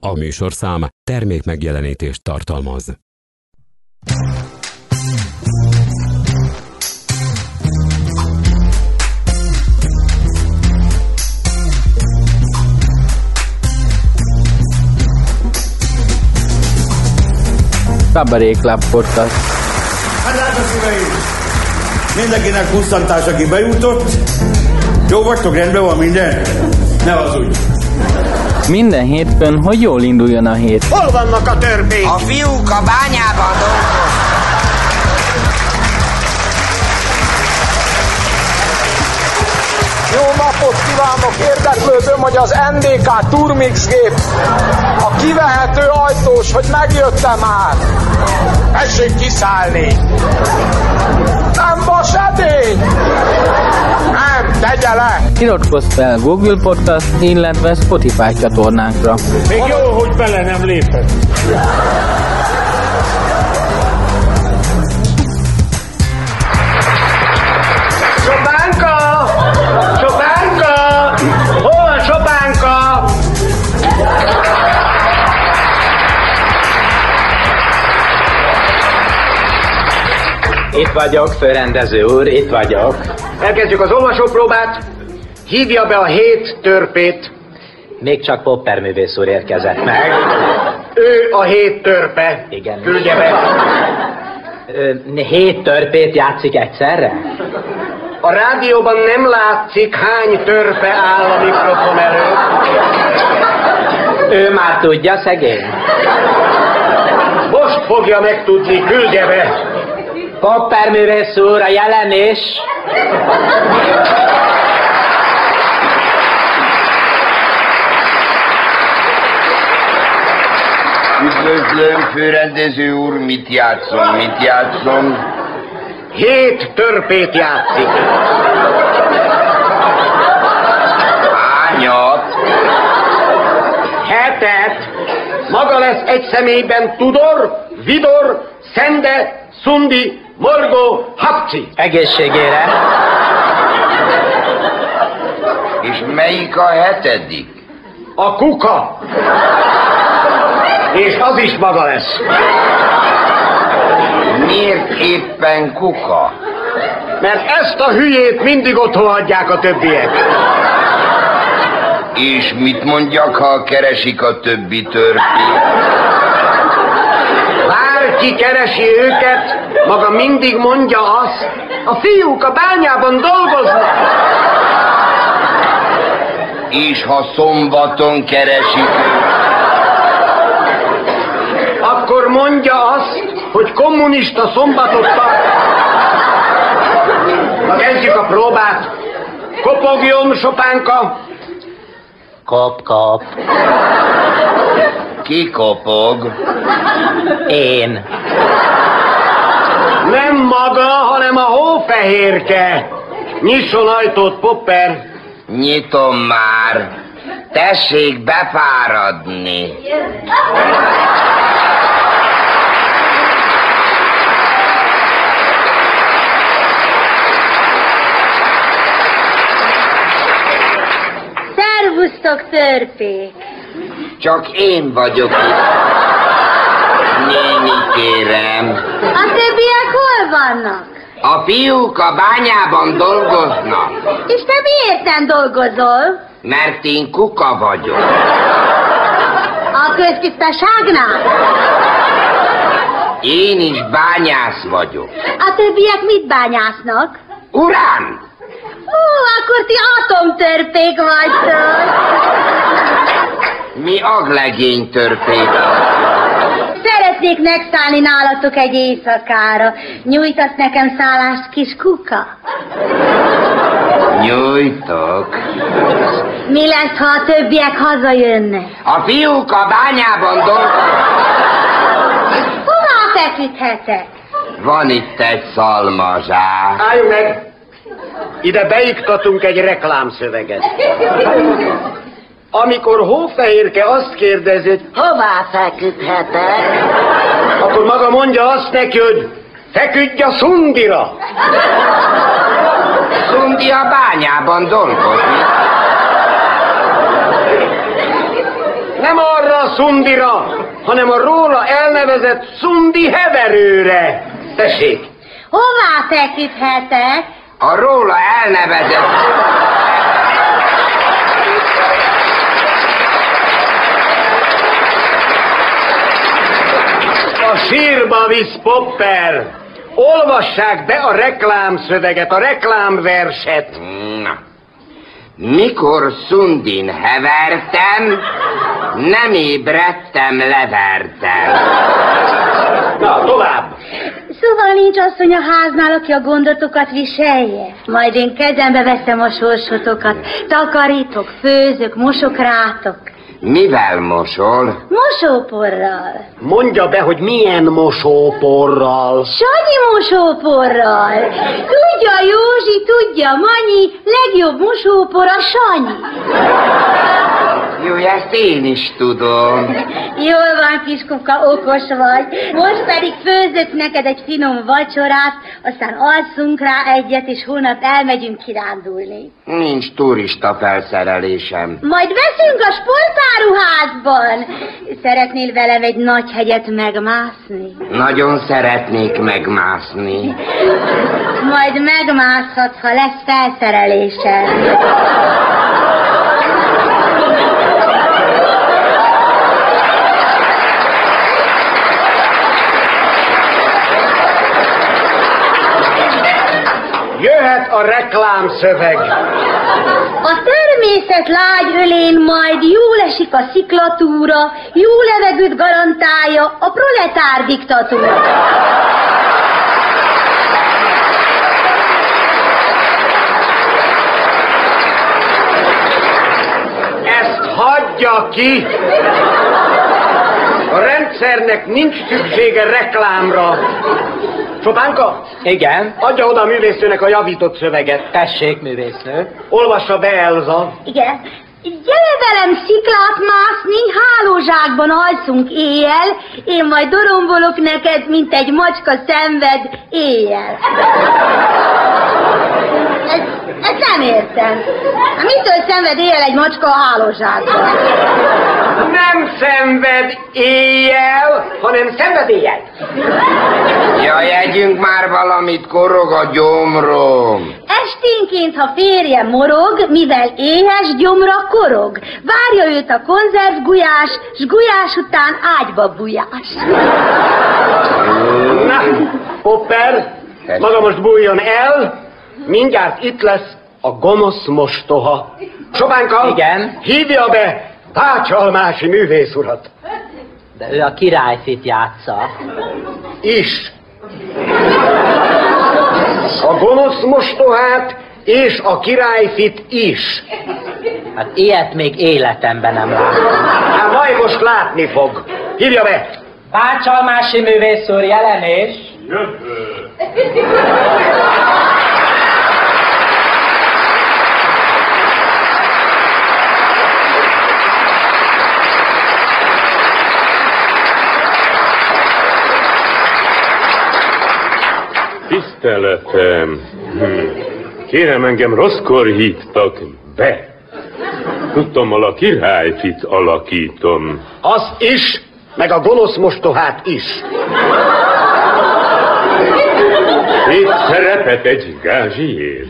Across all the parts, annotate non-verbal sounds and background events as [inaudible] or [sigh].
A műsorszám termék megjelenítést tartalmaz. Club Podcast. Hát szíveim! Mindenkinek pusztantás, aki bejutott. Jó vagytok, rendben van minden? Ne az úgy. Minden hétfőn, hogy jól induljon a hét. Hol vannak a törpék? A fiúk a bányában dolgoznak. Jó napot kívánok! Érdeklődöm, hogy az NDK Turmix gép a kivehető ajtós, hogy megjöttem már. Tessék kiszállni! Nem vas edény! Tegye le! Iratkozz fel Google Podcast, illetve Spotify csatornánkra. Még jó, hogy bele nem lépett. Sobánka! Sobánka! Hol van Sobánka? Itt vagyok, főrendező úr, itt vagyok. Elkezdjük az olvasópróbát. Hívja be a hét törpét. Még csak Popper művész úr érkezett meg. Ő a hét törpe. Igen. Küldje be. Hét törpét játszik egyszerre? A rádióban nem látszik, hány törpe áll a mikrofon előtt. Ő már tudja, szegény. Most fogja megtudni, küldje be. Popper művész úr, a jelenés. Üdvözlöm, főrendező úr, mit játszom, mit játszom? Hét törpét játszik. Hányat? Hetet. Maga lesz egy személyben Tudor, Vidor, Szende, Szundi, Morgó, Hapci. Egészségére. És melyik a hetedik? A kuka. És az is maga lesz. Miért éppen kuka? Mert ezt a hülyét mindig otthon adják a többiek. És mit mondjak, ha keresik a többi törpét? Bárki keresi őket, maga mindig mondja azt, a fiúk a bányában dolgoznak. És ha szombaton keresik? Akkor mondja azt, hogy kommunista szombatot tart. Na kezdjük a próbát. Kopogjon, Sopánka. Kop, kop. Ki kopog? Én. Nem maga, hanem a hófehérke. Nyisson ajtót, Popper. Nyitom már. Tessék befáradni. Szervusztok, törpék! Csak én vagyok itt. Néni kérem. A többiek hol vannak? A fiúk a bányában dolgoznak, És te miért nem dolgozol? mert én kuka vagyok. A köztisztaságnál? Én is bányász vagyok. A többiek mit bányásznak? Urán! Ó, akkor ti atomtörpék vagytok. Mi aglegény törpét. Szeretnék megszállni nálatok egy éjszakára. Nyújtasz nekem szállást, kis kuka? Nyújtok. Mi lesz, ha a többiek hazajönnek? A fiúk a bányában dolgoznak. Hová feküdhetek? Van itt egy szalmazsák. Álljunk meg! Ide beiktatunk egy reklámszöveget. Amikor Hófehérke azt kérdezi, hogy hová feküdhetek, akkor maga mondja azt neki, hogy feküdj a szundira. Szundi a bányában dolgozik. Ne Nem arra a szundira, hanem a róla elnevezett szundi heverőre. Tessék, Hová feküdhetek? A róla elnevezett... a sírba visz Popper. Olvassák be a reklámszöveget, a reklámverset. Na. Mikor szundin hevertem, nem ébredtem, levertem. Na, tovább. Szóval nincs asszony a háznál, aki a gondotokat viselje. Majd én kezembe veszem a sorsotokat. Takarítok, főzök, mosok rátok. Mivel mosol? Mosóporral. Mondja be, hogy milyen mosóporral. Sanyi mosóporral. Tudja Józsi, tudja Manyi, legjobb mosópor a Sanyi. Jó, ezt én is tudom. Jól van, kiskuka, okos vagy. Most pedig főzök neked egy finom vacsorát, aztán alszunk rá egyet, és holnap elmegyünk kirándulni. Nincs turista felszerelésem. Majd veszünk a sportáruházban. Szeretnél velem egy nagy hegyet megmászni? Nagyon szeretnék megmászni. Majd megmászhatsz, ha lesz felszerelésed. Jöhet a reklámszöveg. A természet lágy ölén majd jól esik a sziklatúra, jó levegőt garantálja a proletár diktatúra. Ezt hagyja ki. A rendszernek nincs szüksége reklámra. Csopánka, Igen. adja oda a művésznőnek a javított szöveget. Tessék, művésznő. Olvassa be, Elza. Igen. Gyere velem sziklát mászni, hálózsákban alszunk éjjel, én majd dorombolok neked, mint egy macska szenved éjjel. Ezt, ezt nem értem. Mitől szenved éjjel egy macska a hálózsákban? Nem szenved éjjel, hanem szenvedéllyel. Jaj, együnk már valamit, korog a gyomrom. Esténként, ha férje morog, mivel éhes gyomra korog, várja őt a konzerv gulyás, s gulyás után ágyba bujás. Na, Popper, maga most bújjon el, mindjárt itt lesz a gonosz mostoha. Sopánka, Igen? hívja be Pácsalmási művész urat. De ő a királyfit játsza. Is. A gonosz mostohát és a királyfit is. Hát ilyet még életemben nem láttam. Hát majd most látni fog. Hívja be! Bácsalmási művész úr, jelenés. Tiszteletem! Hm. Kérem, engem rosszkor hívtak be. Tudtommal a királyfit alakítom. Az is, meg a gonosz mostohát is. Itt szerepet egy gázsiért.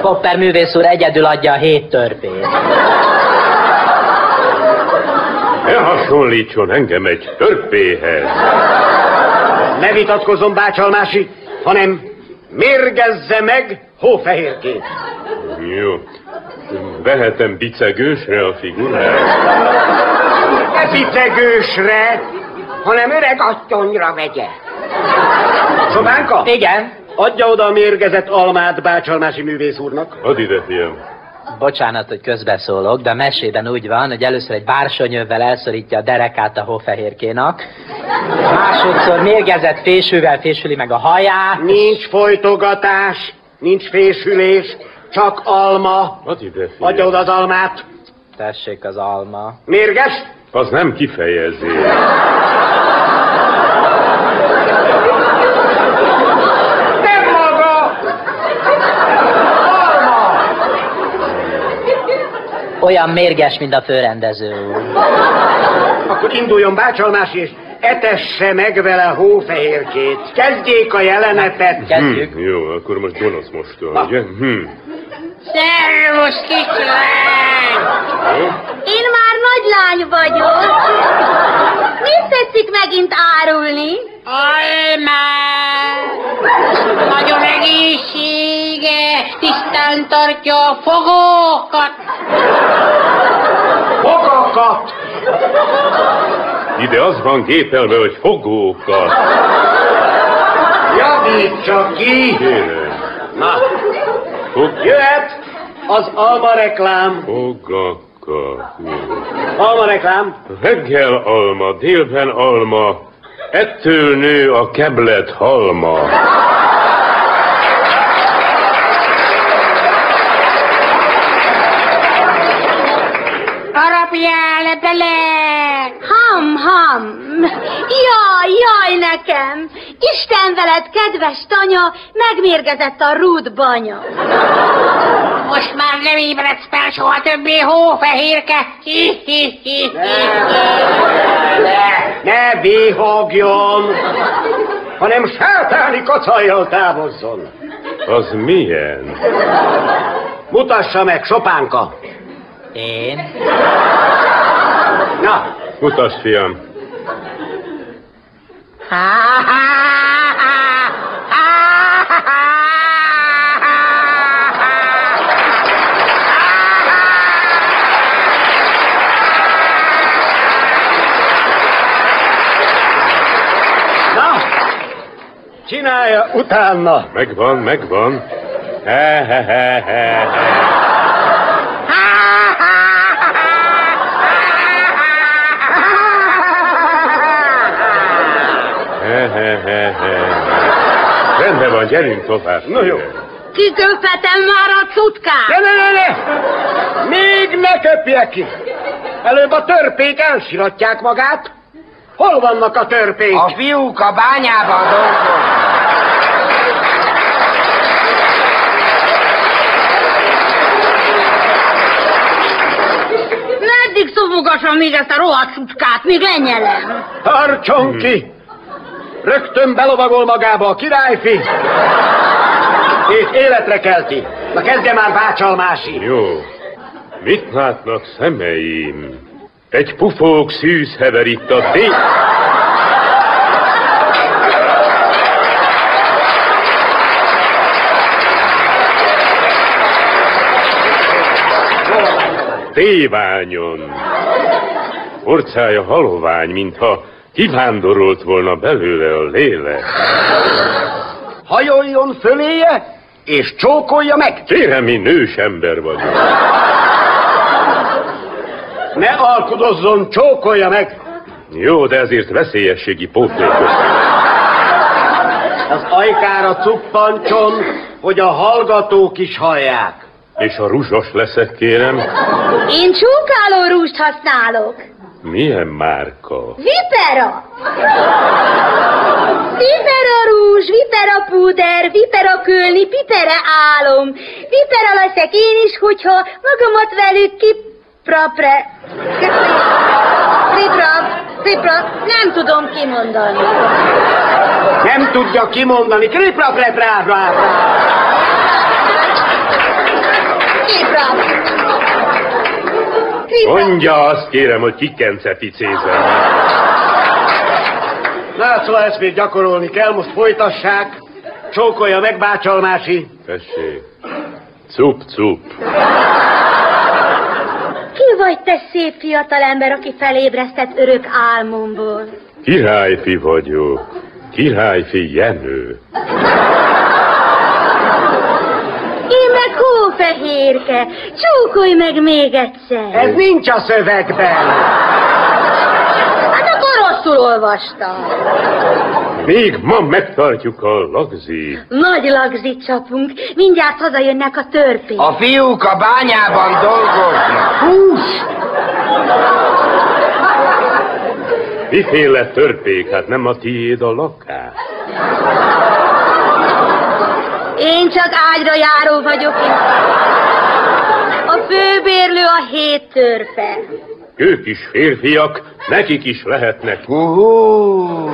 Popper művész úr egyedül adja a hét törpét. Ne hasonlítson engem egy törpéhez. Ne vitatkozzon Bácsalmási, hanem mérgezze meg hófehérkét. Jó. Vehetem bicegősre a figurát? Ne bicegősre, hanem öreg attyonyra vegye. Szobánka? Igen. Adja oda a mérgezett almát Bácsalmási művész úrnak. Add ide, fiam. Bocsánat, hogy közbeszólok, de a mesében úgy van, hogy először egy bársonyövvel elszorítja a derekát a hófehérkénak, másodszor mérgezett fésűvel fésüli meg a haját, Nincs folytogatás, nincs fésülés, csak alma. Adja oda az almát. tessék az alma. Mérges? Az nem kifejezés. Nem maga! Alma! Olyan mérges, mint a főrendező úr. Akkor induljon bácsalmás és etesse meg vele hófehérkét. Kezdjék a jelenetet. Kezdjük. Hm, jó, akkor most gonosz most, ugye? Hm. Szervusz! Jó? Én már nagylány vagyok. Mit tetszik megint árulni? Almár! Nagyon egészséges, tisztán tartja a fogókat. Fogakat! Ide az van gépelve, hogy fogókat. Javítsa ki! Na, Fog... jöhet az alma reklám. Fogakat. Jó. Alma reklám. Reggel alma, délben alma, ettől nő a keblet halma. Harapjál bele! Ham. Jaj, jaj nekem. Isten veled, kedves tanya, megmérgezett a rút banya. Most már nem ébredsz fel soha többé hófehérke. Hi, hi, hi, hi. Ne, ne bihogjon, hanem sátáni kacajjal távozzon. Az milyen? Mutassa meg, Sopánka. Én? Na, Mutasd, fiam. Csinálja utána. Megvan, megvan. He, he, he, he. He, he, he, he. Van, gyerünk tovább. Na jó. Kiköpetem már a Ne, cutkát. ne, ne, ne! Még ne köpje ki! Előbb a törpék elsiratják magát. Hol vannak a törpék? A fiúk a bányában dolgoznak. Meddig szomogassam még ezt a rohadt cutkát, még lenyelem. Tartson ki! Rögtön belovagol magába a királyfi, és életre kelti. Na kezdje már bácsalmási. Jó. Mit látnak szemeim? Egy pufók szűz hever itt a dél... Téványon. Orcája halovány, mintha kivándorolt volna belőle a lélek. Hajoljon föléje, és csókolja meg. Kérem, mi nős ember vagyok. Ne alkudozzon, csókolja meg. Jó, de ezért veszélyességi pótlékot. Az ajkára cuppancson, hogy a hallgatók is hallják. És a ruzsos leszek, kérem. Én csókáló rúst használok. Milyen márka? Vipera! Vipera rúzs, vipera púder, vipera kölni, pipere álom. Vipera leszek én is, hogyha magamat velük kiprapre... Pripra, pripra, nem tudom kimondani. Nem tudja kimondani. Kripra, prepra, Pripra. Pripra. Mondja azt, kérem, hogy kikenceticézem. Na, szóval ezt még gyakorolni kell, most folytassák. Csókolja meg, bácsalmási. Tessék. Cup, cup. Ki vagy te szép fiatalember, aki felébresztett örök álmomból? Királyfi vagyok. Királyfi Jenő. Meg hófehérke. Csókolj meg még egyszer. Ez nincs a szövegben. Hát akkor rosszul olvastam. Még ma megtartjuk a lagzi. Nagy lagzit csapunk. Mindjárt hazajönnek a törpék. A fiúk a bányában dolgoznak. Hús! Miféle törpék? Hát nem a tiéd a lakás. Én csak ágyra járó vagyok. A főbérlő a hét törpe. Ők is férfiak, nekik is lehetnek. Uhú.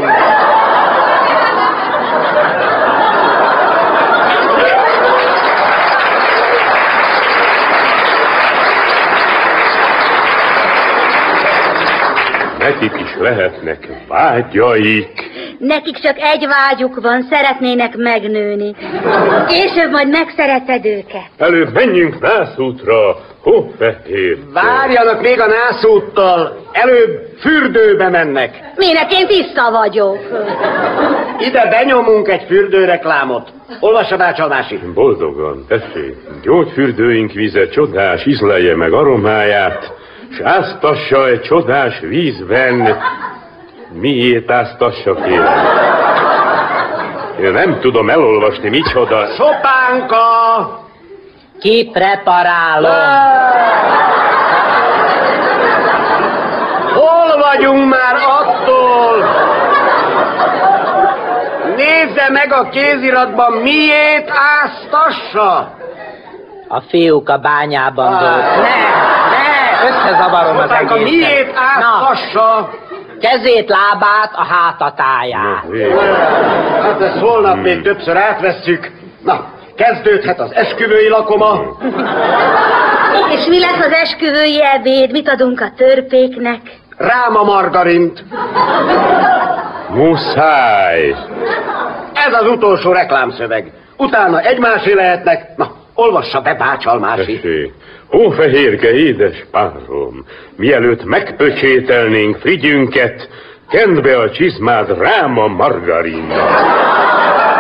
Nekik is lehetnek vágyaik. Nekik csak egy vágyuk van, szeretnének megnőni. Később majd megszereted őket. Előbb menjünk nászútra, hófehér. Várjanak még a nászúttal. Előbb fürdőbe mennek. Minek én tiszta vagyok. Ide benyomunk egy fürdőreklámot. Olvassa Bácsalmási. Boldogan, tessék, gyógyfürdőink vize csodás ízleje meg aromáját, s áztassa egy csodás vízben. Miért áztassa, kérem? Én nem tudom elolvasni, micsoda. Sopánka! Kipreparálom. Hol vagyunk már attól? Nézze meg a kéziratban, miért áztassa? A fiúk a bányában Ah. dolgoznak. Ne, ne, összezavarom az egészet. miért áztassa? Kezét, lábát, a hátatáját. Hát ezt holnap még többször átvesszük. Na, kezdődhet az esküvői lakoma. És mi lesz az esküvői ebéd? Mit adunk a törpéknek? Rám a margarint. Muszáj. Ez az utolsó reklámszöveg. Utána egymásé lehetnek. Na, olvassa be Bácsalmási. Tessék, hófehérke édes párom, mielőtt megpöcsételnénk frigyünket, kend be a csizmád rám a margarinnal,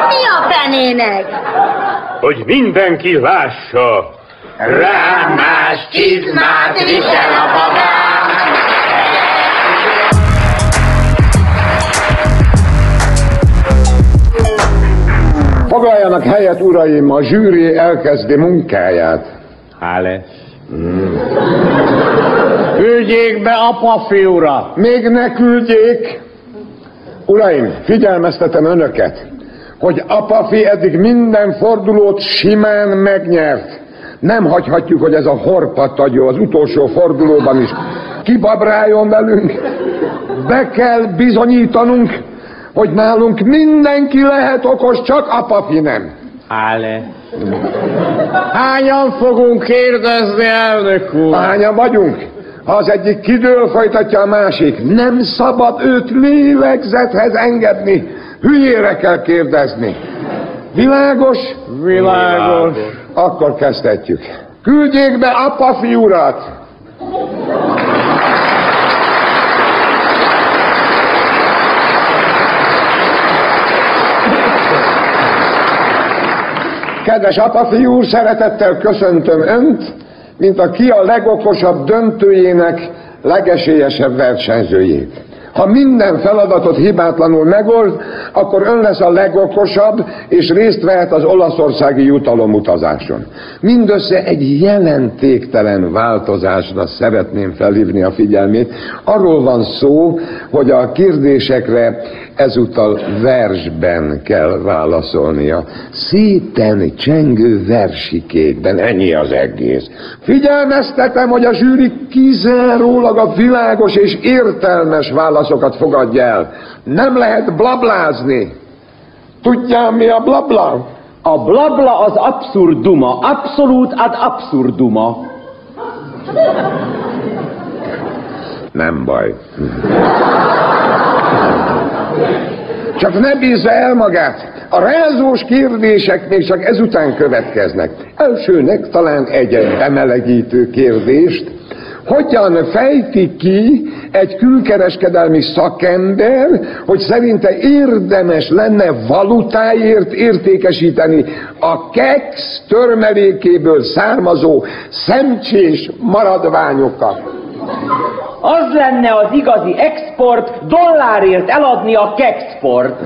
Mi a fenének? hogy mindenki lássa. Rámás csizmát visel a babám. Foglaljanak helyet, uraim, a zsűri elkezdi munkáját. Hále. Küldjék be apa fiúra! Még ne küldjék! Uraim, figyelmeztetem önöket, hogy apafi eddig minden fordulót simán megnyert. Nem hagyhatjuk, hogy ez a horpatagyó az utolsó fordulóban is kibabráljon velünk. Be kell bizonyítanunk, hogy nálunk mindenki lehet okos, csak apafi nem. Hále. Hányan fogunk kérdezni, elnök úr? Hányan vagyunk? Ha az egyik kidől, folytatja a másik. Nem szabad őt lélegzethez engedni. Hülyére kell kérdezni. Világos? Világos. Akkor kezdhetjük. Küldjék be apa fiúrat! Kedves apafi úr, szeretettel köszöntöm Önt, mint a ki a legokosabb döntőjének legesélyesebb versenyzőjét. Ha minden feladatot hibátlanul megold, akkor ön lesz a legokosabb, és részt vehet az olaszországi jutalomutazáson. Mindössze egy jelentéktelen változásra szeretném felhívni a figyelmét. Arról van szó, hogy a kérdésekre ezúttal versben kell válaszolnia. Szépen csengő versikékben, ennyi az egész. Figyelmeztetem, hogy a zsűri kizárólag a világos és értelmes válaszokat fogadja el. Nem lehet blablázni. Tudjál, mi a blabla? A blabla az abszurduma, abszolút ad abszurduma. Nem baj. Csak ne bízza el magát. A rázós kérdések még csak ezután következnek. Elsőnek talán egy bemelegítő kérdést. Hogyan fejti ki egy külkereskedelmi szakember, hogy szerinte érdemes lenne valutáért értékesíteni a keks törmelékéből származó szemcsés maradványokat? Az lenne az igazi export, dollárért eladni a kexport.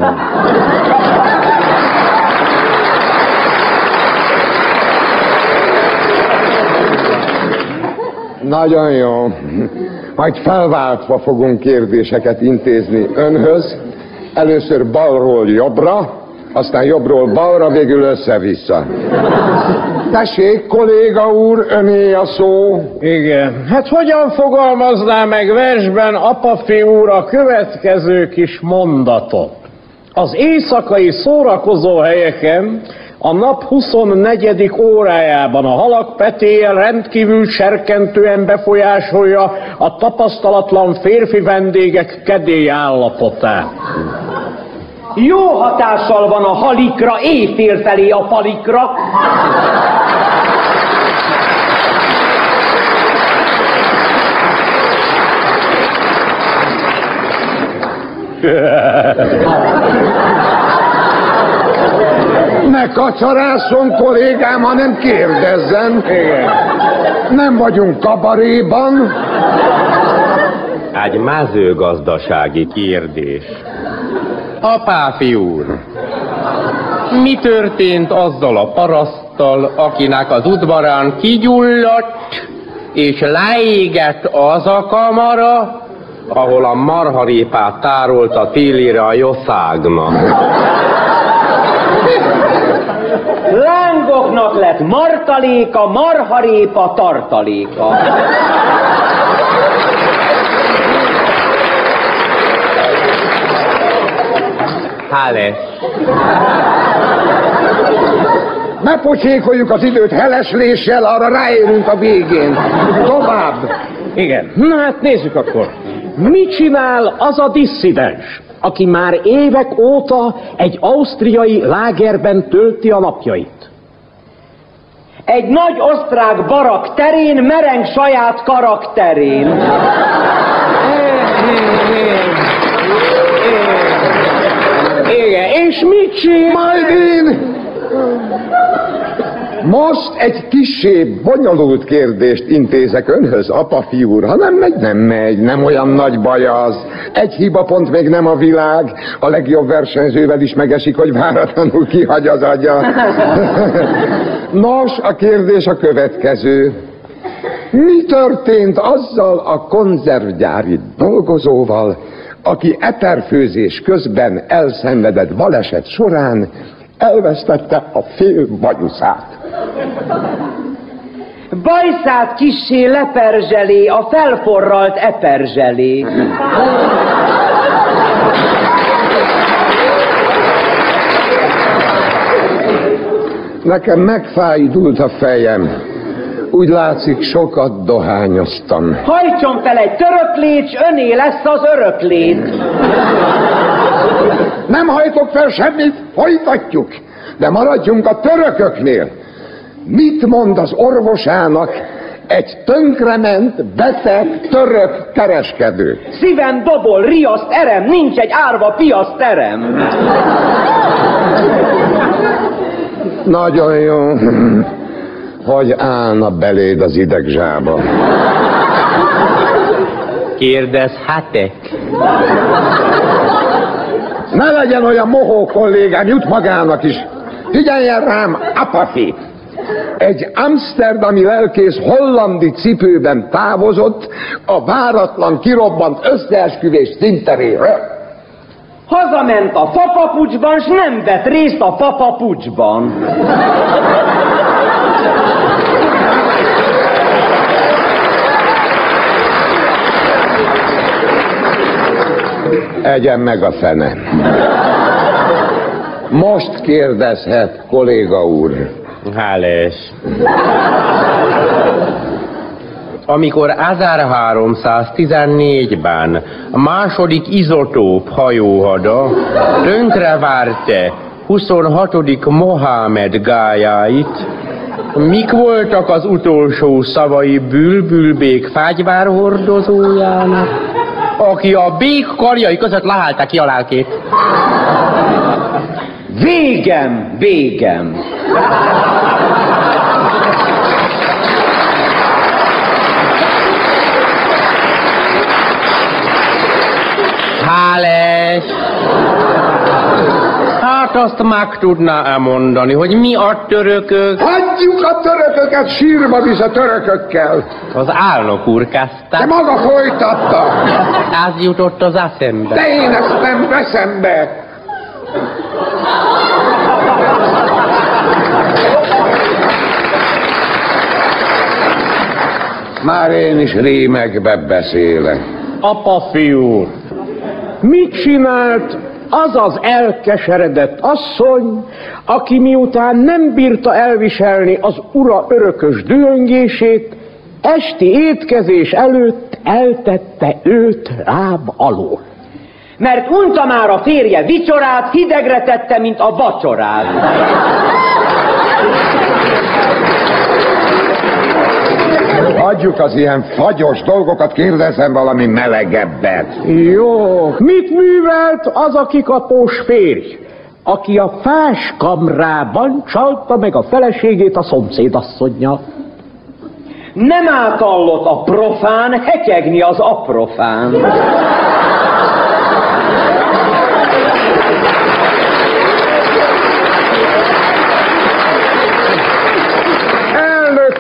Nagyon jó. Majd felváltva fogunk kérdéseket intézni önhöz. Először balról jobbra, aztán jobbról balra, végül össze-vissza. Tessék, kolléga úr, öné a szó. Igen. Hát hogyan fogalmazná meg versben apafi úr a következő kis mondatot? Az éjszakai szórakozó helyeken a nap 24. órájában a halak petéje rendkívül serkentően befolyásolja a tapasztalatlan férfi vendégek kedély állapotát. Jó hatással van a halikra, éjfél felé a palikra. Ne kacsarászon, kollégám, hanem kérdezzen. Igen. Nem vagyunk kabaréban. Egy mezőgazdasági kérdés. Apáfi úr, mi történt azzal a paraszttal, akinek az udvarán kigyulladt és leégett az a kamara, ahol a marharépát tárolta télire a jószágnak? Lángoknak lett martaléka, marharépa tartaléka. Háles. Ne pocsékoljuk az időt helesléssel, arra ráérünk a végén. Tovább. Igen. Na hát nézzük akkor. Mit csinál az a disszidens, aki már évek óta egy ausztriai lágerben tölti a napjait? Egy nagy osztrák barak terén mereng saját karakterén. Igen, és mit csinál? Majd én... Most egy kisé bonyolult kérdést intézek önhöz, apa fiúr. Ha nem megy, nem megy, nem olyan nagy baj az. Egy hibapont még nem a világ. A legjobb versenyzővel is megesik, hogy váratlanul kihagy az agya. [laughs] Nos, a kérdés a következő. Mi történt azzal a konzervgyári dolgozóval, aki eperfőzés közben elszenvedett baleset során elvesztette a fél bajuszát? Bajszát kissé leperzselé, a felforralt eperzselé. Nekem megfájdult a fejem. Úgy látszik, sokat dohányoztam. Hajtson fel egy töröklécs, öné lesz az öröklét. Nem hajtok fel semmit, folytatjuk. De maradjunk a törököknél. Mit mond az orvosának egy tönkrement, beteg, török kereskedő? Szívem dobol, riaszt, erem, nincs egy árva piaszt terem. Nagyon jó, hogy állna beléd az idegzsába. Kérdezhetek? Ne legyen olyan mohó kollégám, jut magának is. Figyeljen rám, apafi! Egy amsterdami lelkész hollandi cipőben távozott a váratlan kirobbant összeesküvés színteréről. Hazament a fapapucsban, s nem vett részt a fapapucsban. Egyen meg a fene. Most kérdezhet, kolléga úr. Háles. Amikor 1314-ben a második izotóp hajóhada tönkrevárte 26. Mohamed gályáit, mik voltak az utolsó szavai bülbülbék fegyverhordozójának, aki a bék karjai között lehálta ki a lelkét? Végem, végem. Háles! Hát azt meg tudná mondani, hogy mi a törökök? Hagyjuk a törököket, sírba visz a törökökkel. Az álnok úr kezdte. De maga folytatta. Ez jutott az eszembe. De én ezt nem veszem be. Már én is rímekbe beszélek. Apa fiú, mit csinált az az elkeseredett asszony, aki miután nem bírta elviselni az ura örökös dühöngését, esti étkezés előtt eltette őt ráb alól. Mert unta már a férje vicsorát, hidegre tette, mint a vacsorát. Hagyjuk az ilyen fagyos dolgokat, kérdezem valami melegebbet. Jó, mit művelt az a kikapós férj, aki a fás kamrában csalta meg a feleségét a szomszédasszonyja? Nem átallott a profán hetyegni az aprofán.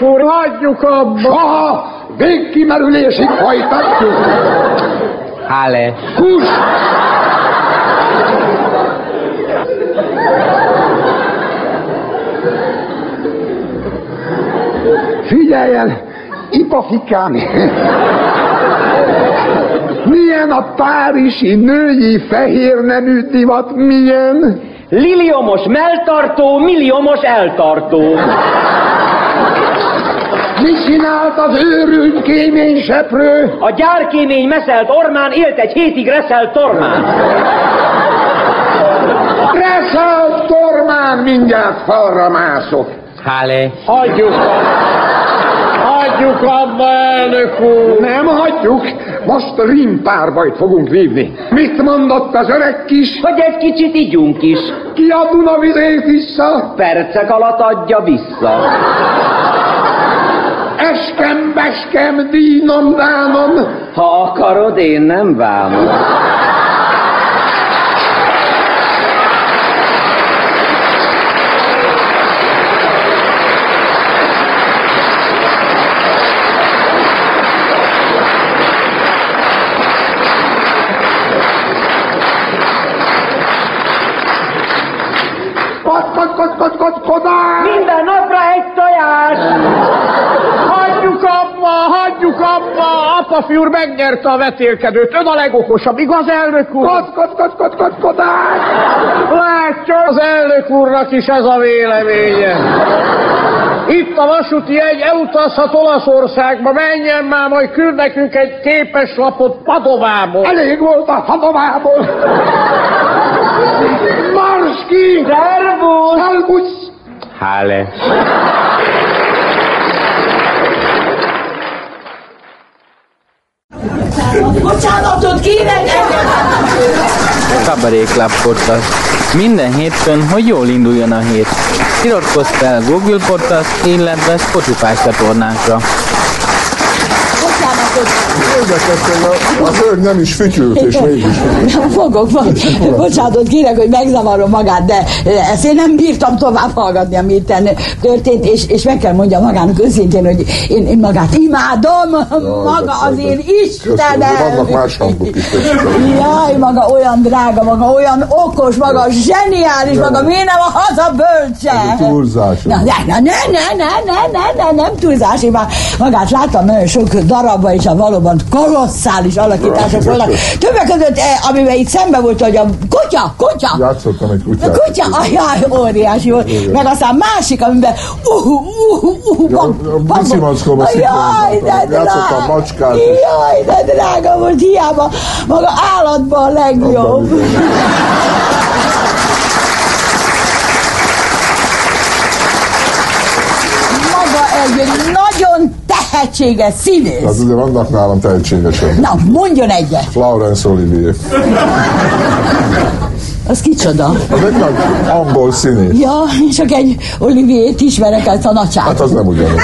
Elnök úr, hagyjuk abba! Soha! Végkimerülésig folytatjuk! Hále. Kus! Figyelj el, ipafikám! Milyen a párizsi női fehér nemű divat, milyen? Liliomos melltartó, milliomos eltartó. Mit csinált az őrült kéményseprő? A gyárkémény meszelt ormán élt egy hétig reszelt tormán. Reszelt tormán, mindjárt falra mászok. Hále. Hagyjuk Hagyjuk abba, elnök úr! Nem hagyjuk, most rimpárbajt fogunk vívni. Mit mondott az öreg kis? Hogy egy kicsit ígyunk is. Ki a Dunavizét vissza? Percek alatt adja vissza. Eskem, beskem, dínom, dánom. Ha akarod, én nem bánom. Kod, kod, kod, kod, kod, kodás! Minden napra egy tojás! Hagyjuk abba, hagyjuk fiú úr megnyerte a vetélkedőt, ön a legokosabb, igaz, elnök úr? Kod, kod, kod, kod, kod, kodás! Látja, az elnök úrnak is ez a véleménye. Itt a vasúti egy elutazhat Olaszországba, menjen már, majd küld nekünk egy képes lapot Padovából. Elég volt a Padovából! Mars ki! Servus! Servus! Hále. Bocsánatot kérek! Kabaré Club Podcast. Minden hétfőn, hogy jól induljon a hét. Iratkozz fel Google Podcast, illetve Spotify csatornánkra. Érdekes, hogy a, a hölgy nem is fütyült, és mégis. Fogok, fogok. Bocsánatot kérek, hogy megzavarom magát, de ezt én nem bírtam tovább hallgatni, ami itt történt, és, és meg kell mondjam magának őszintén, hogy én, én magát imádom, maga az én Istenem. Vannak más hangok is. [laughs] Jaj, maga olyan drága, maga olyan okos, maga zseniális, maga miért nem a haza bölcse? Túlzás. Na, ne, ne, ne, ne, ne, ne, ne, nem túlzás, én már magát láttam nagyon sok darabban, és a valóban kolosszális alakítások voltak. Többek között, eh, amivel itt szembe volt, hogy a kutya, kutya, Játszottam egy a kutyát. kutya, ajaj, óriási volt. Igen. Meg aztán másik, amiben uh, uh, uh, uh, Ja, bam, a bam, bam. Jaj, de drága. macskát. Jaj, de drága volt, hiába maga állatban a legjobb. [laughs] Maga egy nagyon tehetséges színész. Tehát ugye vannak nálam tehetségesen. Na, mondjon egyet. Laurence Olivier. Az kicsoda? Az egy nagy angol színész. Ja, csak egy Olivier-t ismerek, ezt a nagyság. Hát az nem ugyanaz.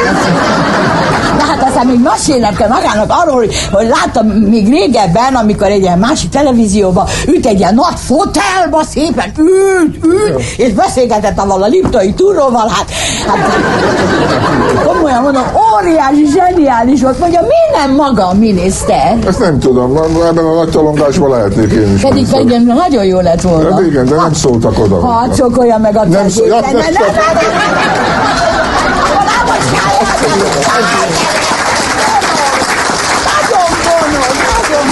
De hát aztán még mesélnem kell magának arról, hogy, hogy láttam még régebben, amikor egy ilyen másik televízióban ült egy ilyen nagy fotelba, szépen ült, ült, és beszélgetett avval a liptai túróval, hát, hát komolyan mondom, óriási, zseniális volt, mondja, mi nem maga a miniszter? Ezt nem tudom, ebben a nagy tolongásban lehetnék én is. Pedig, pedig nagyon jó lett volna. Hát igen, de nem szóltak oda. Ha csokolja meg a Nem szó- ja, Ne, nem ne, ne, szó- ne, ne, Nagyon gonosz, nagyon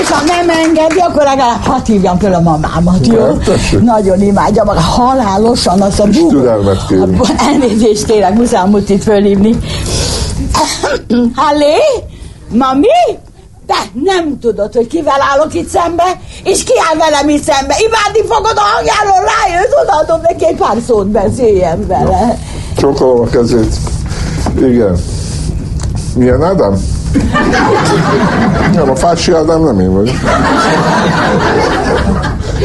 gonosz. Hogyha nem engedi, akkor legalább hadd hívjam föl a mamámat, jó? Hát. Nagyon imádja maga, halálosan azt a búgó. Türelmet kérünk. [laughs] Elnézést kérek, muszáj mutit fölhívni. [clears throat] Hallé? Mami? Te nem tudod, hogy kivel állok itt szembe, és ki áll velem itt szembe. Imádni fogod a hangjáról, rájössz, odaadom neki egy pár szót beszéljen vele. Csokolom a kezét. Igen. Milyen Ádám? Nem, a Fácsi Ádám nem én vagyok.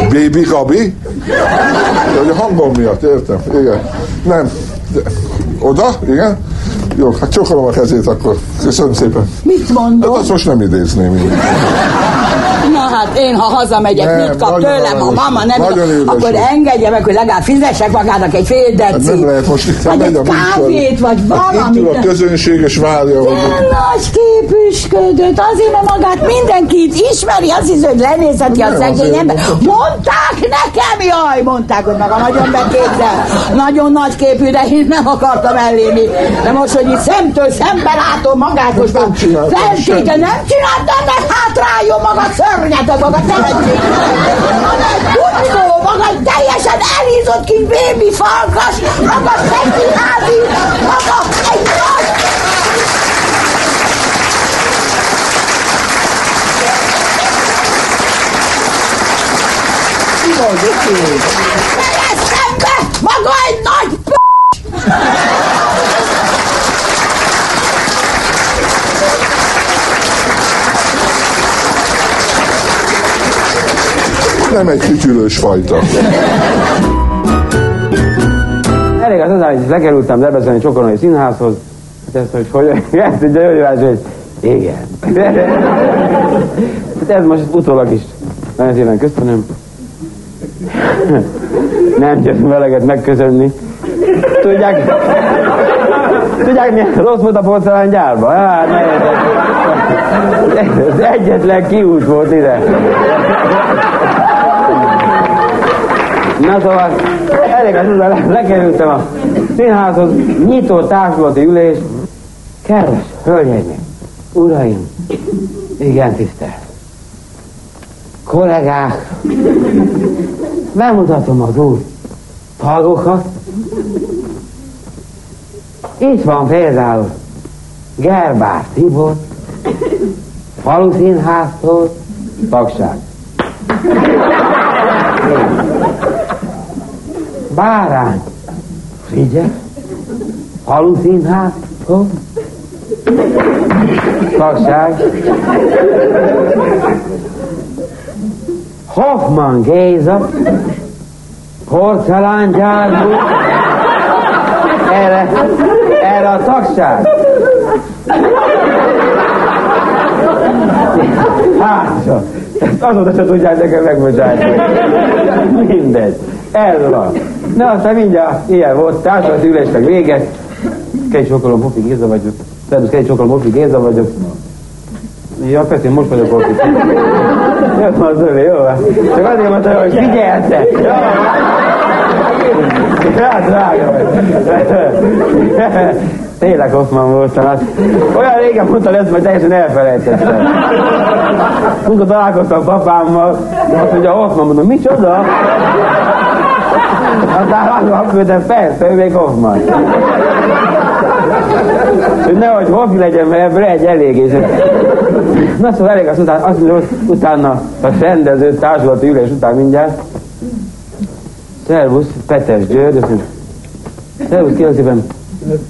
Baby Gabi? Hogy a hangom miatt, értem. Igen. Nem. Oda? Igen? Jó, hát csokolom a kezét akkor. Köszönöm szépen. Mit mondom? Hát azt most nem idézném. így. Na hát én, ha hazamegyek, Nem, mit kap tőlem, aranyos mama nem édes akkor engedje meg, hogy legalább fizessek magának egy fél Hát deci. nem lehet most itt Vagy megy egy a kávét, vagy Hát Itt a valamit. közönség és várja, hogy... Nagy képüsködött, azért, mert magát mindenki itt ismeri, azt hiszi, hogy lenézheti a szegény ember. Mondták nekem, jaj, mondták, hogy maga nagyon beképzel, nagyon nagy képű, de én nem akartam elléni. De most, hogy itt szemtől szembe látom magát, most már csináltam feltétlen semmit. nem csináltam, de hátráljon maga szörnyetek, maga tehetség. Maga egy butkó, maga egy teljesen elhízott kis bébi falkas, maga szegény házi, maga egy nagy Fejeztem be! Maga egy nagy p***! Nem egy fütyülős fajta. Elég az az, hogy lekerültem Debrecen'i Csokonai Színházhoz, hát ezt, hogy hogy, [laughs] ezt egy gyógyulás, hogy igen. [laughs] Hát ez most utólag is. Nagyon szépen köszönöm. [laughs] Nem győztem eleget megköszönni. Tudják, tudják milyen rossz volt a porcelán gyárba? Hát, ez egyetlen kiút volt ide. Na szóval, elég az, hogy lekerültem a színházhoz, nyitó társulati ülés. Kedves hölgyeim, uraim, igen tisztelt. Kollégák, bemutatom az új tagokat. Itt van például Gerbár Tibor, Falu Színháztól, tagság. Bárány, Frigyes, Falu Színháztól, tagság. Hoffman Géza, porcelángyárból, erre, erre a tagság. Hát, ezt azóta se tudják nekem megbocsájtani. Mindegy. Ez van. Na, aztán mindjárt ilyen volt, társadalmi ülés meg vége. Két csokolom, Hofi Géza vagyok. Szervusz, két csokolom, Hofi Géza vagyok. Ja, én most vagyok Hofi. Jött van az övé, jó? Csak azért mondta, hogy figyelte. Hát, drága vagy. Tényleg Hoffman voltam. Hát, olyan régen mondta lesz, hogy teljesen elfelejtettem. Amikor találkoztam papámmal, azt mondja, Hoffman, mondom, micsoda? Aztán azt küldtem, persze, ő még Hoffman. Hogy nehogy Hoffi legyen, mert ebből egy elég. És... Na szóval elég, az után, azt mondja, utána a rendező társulati ülés után mindjárt. Szervusz, Petes György, azt mondja, Szervusz, kérlek szépen,